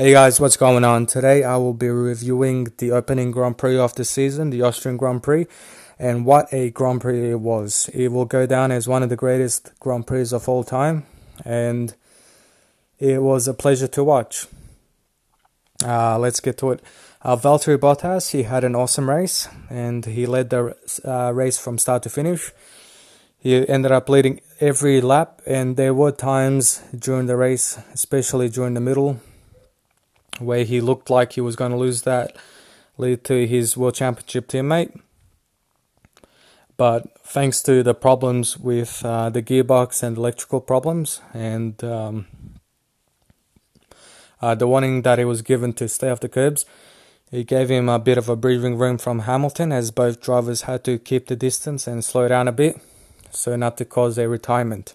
Hey guys, what's going on? Today I will be reviewing the opening Grand Prix of the season, the Austrian Grand Prix, and what a Grand Prix it was. It will go down as one of the greatest Grand Prix of all time, and it was a pleasure to watch. Uh, let's get to it. Uh, Valtteri Bottas, he had an awesome race, and he led the uh, race from start to finish. He ended up leading every lap, and there were times during the race, especially during the middle, where he looked like he was going to lose that lead to his world championship teammate. But thanks to the problems with uh, the gearbox and electrical problems, and um, uh, the warning that he was given to stay off the curbs, it gave him a bit of a breathing room from Hamilton, as both drivers had to keep the distance and slow down a bit, so not to cause a retirement.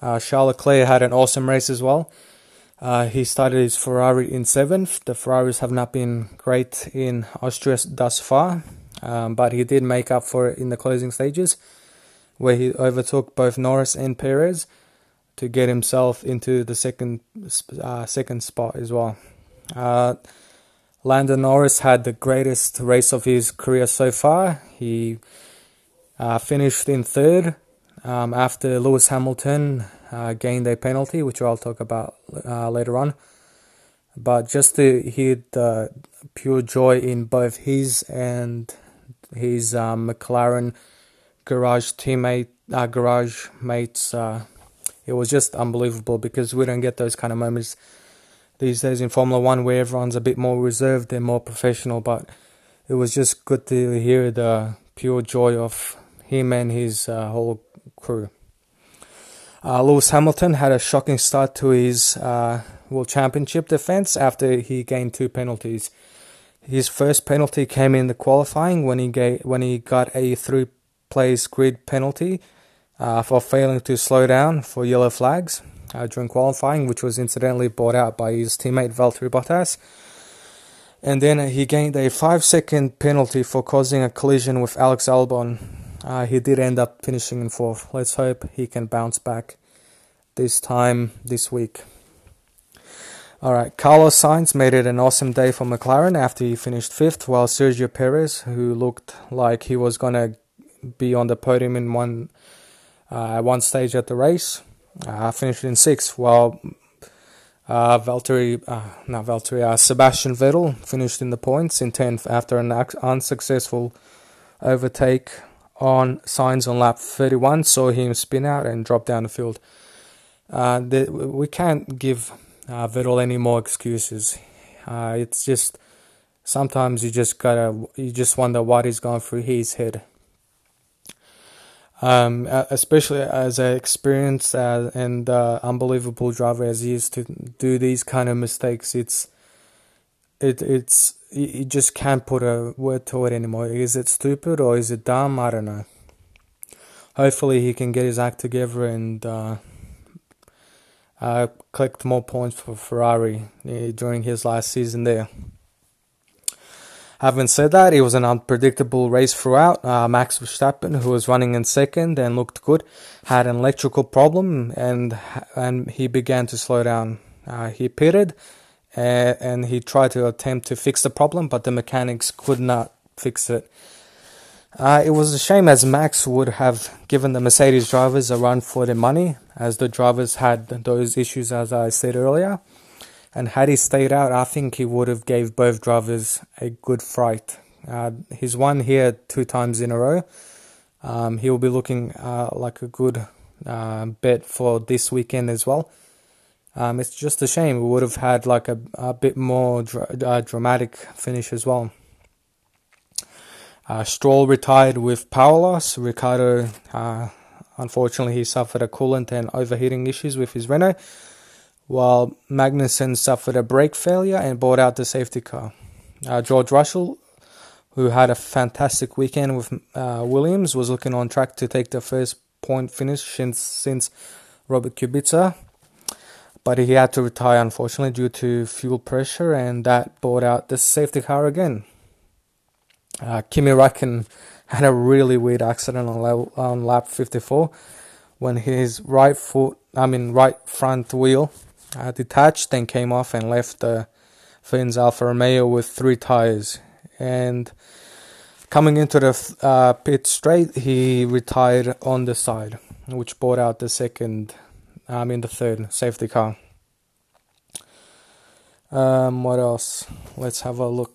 Uh, Charles Leclerc had an awesome race as well. Uh, he started his Ferrari in seventh. The Ferraris have not been great in Austria thus far, um, but he did make up for it in the closing stages, where he overtook both Norris and Perez to get himself into the second uh, second spot as well. Uh, Lando Norris had the greatest race of his career so far. He uh, finished in third um, after Lewis Hamilton gained a penalty, which I'll talk about uh, later on. But just to hear the pure joy in both his and his um, McLaren garage teammate, uh, garage mates, uh, it was just unbelievable because we don't get those kind of moments these days in Formula One where everyone's a bit more reserved and more professional. But it was just good to hear the pure joy of him and his uh, whole crew. Uh, Lewis Hamilton had a shocking start to his uh, World Championship defense after he gained two penalties. His first penalty came in the qualifying when he gave, when he got a three place grid penalty uh, for failing to slow down for yellow flags uh, during qualifying, which was incidentally brought out by his teammate Valtteri Bottas. And then he gained a five second penalty for causing a collision with Alex Albon uh, he did end up finishing in fourth. Let's hope he can bounce back this time this week. Alright, Carlos Sainz made it an awesome day for McLaren after he finished fifth, while Sergio Perez, who looked like he was to be on the podium in one uh, one stage at the race, uh, finished in sixth, while uh, Valtteri, uh, not Valtteri, uh, Sebastian Vettel finished in the points in 10th after an unsuccessful overtake on Sainz on lap 31, saw him spin out and drop down the field. Uh, the, we can't give uh, Vettel any more excuses. Uh, it's just sometimes you just gotta you just wonder what is going through his head. Um, especially as an experienced uh, and uh, unbelievable driver as he is to do these kind of mistakes, it's it it's you just can't put a word to it anymore. Is it stupid or is it dumb? I don't know. Hopefully, he can get his act together and uh, uh, collect more points for Ferrari uh, during his last season there. Having said that, it was an unpredictable race throughout. Uh, Max Verstappen, who was running in second and looked good, had an electrical problem and and he began to slow down. Uh, he pitted and he tried to attempt to fix the problem, but the mechanics could not fix it. Uh, it was a shame as Max would have given the Mercedes drivers a run for their money, as the drivers had those issues as I said earlier. And had he stayed out, I think he would have gave both drivers a good fright. Uh, he's won here two times in a row. Um, he will be looking uh, like a good uh, bet for this weekend as well. Um, it's just a shame. We would have had like a, a bit more uh, dramatic finish as well. Uh, Stroll retired with power loss. Ricciardo, uh, unfortunately, he suffered a coolant and overheating issues with his Renault, while Magnussen suffered a brake failure and brought out the safety car. Uh, George Russell, who had a fantastic weekend with uh, Williams, was looking on track to take the first point finish since, since Robert Kubica but he had to retire unfortunately due to fuel pressure, and that brought out the safety car again. Uh, Kimi Räikkönen had a really weird accident on, lap, on lap 54 when his right foot, I mean right front wheel, uh, detached, then came off and left the Finn's Alfa Romeo with three tires. And coming into the uh, pit straight, he retired on the side, which brought out the second, I um, mean the third safety car. Um, what else? Let's have a look.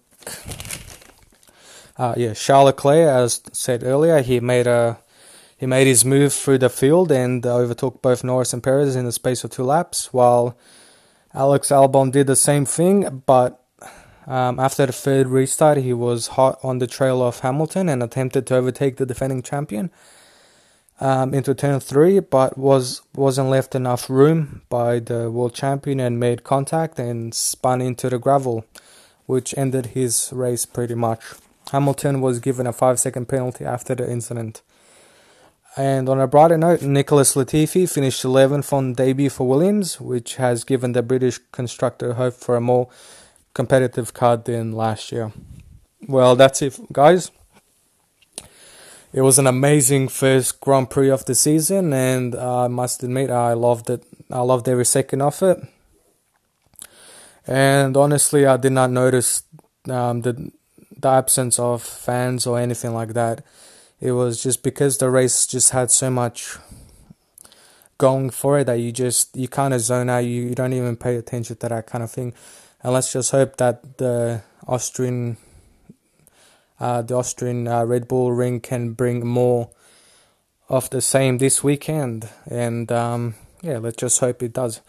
Uh, yeah, Charles Leclerc, as said earlier, he made a he made his move through the field and overtook both Norris and Perez in the space of two laps, while Alex Albon did the same thing, but um, after the third restart, he was hot on the trail of Hamilton and attempted to overtake the defending champion um, into turn three, but was wasn't left enough room by the world champion and made contact and spun into the gravel, which ended his race pretty much. Hamilton was given a five second penalty after the incident. And on a brighter note, Nicholas Latifi finished 11th on debut for Williams, which has given the British constructor hope for a more competitive car than last year. Well, that's it, guys. It was an amazing first Grand Prix of the season, and I must admit I loved it. I loved every second of it. And honestly, I did not notice um, the the absence of fans or anything like that. It was just because the race just had so much going for it that you just you kind of zone out. You, you don't even pay attention to that kind of thing. And let's just hope that the Austrian uh, the Austrian uh, Red Bull Ring can bring more of the same this weekend. And um, yeah, let's just hope it does.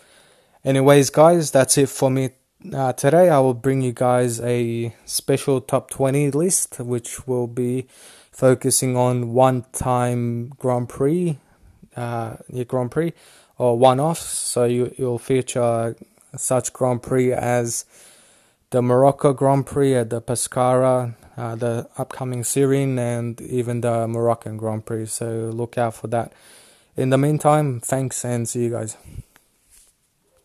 Anyways, guys, that's it for me uh, today. I will bring you guys a special top 20 list, which will be focusing on one time Grand Prix, uh, yeah, Grand Prix, or one offs. So you, you'll feature such Grand Prix as the Morocco Grand Prix at the Pescara, uh, the upcoming Styrian, and even the Moroccan Grand Prix. So look out for that. In the meantime, thanks and see you guys.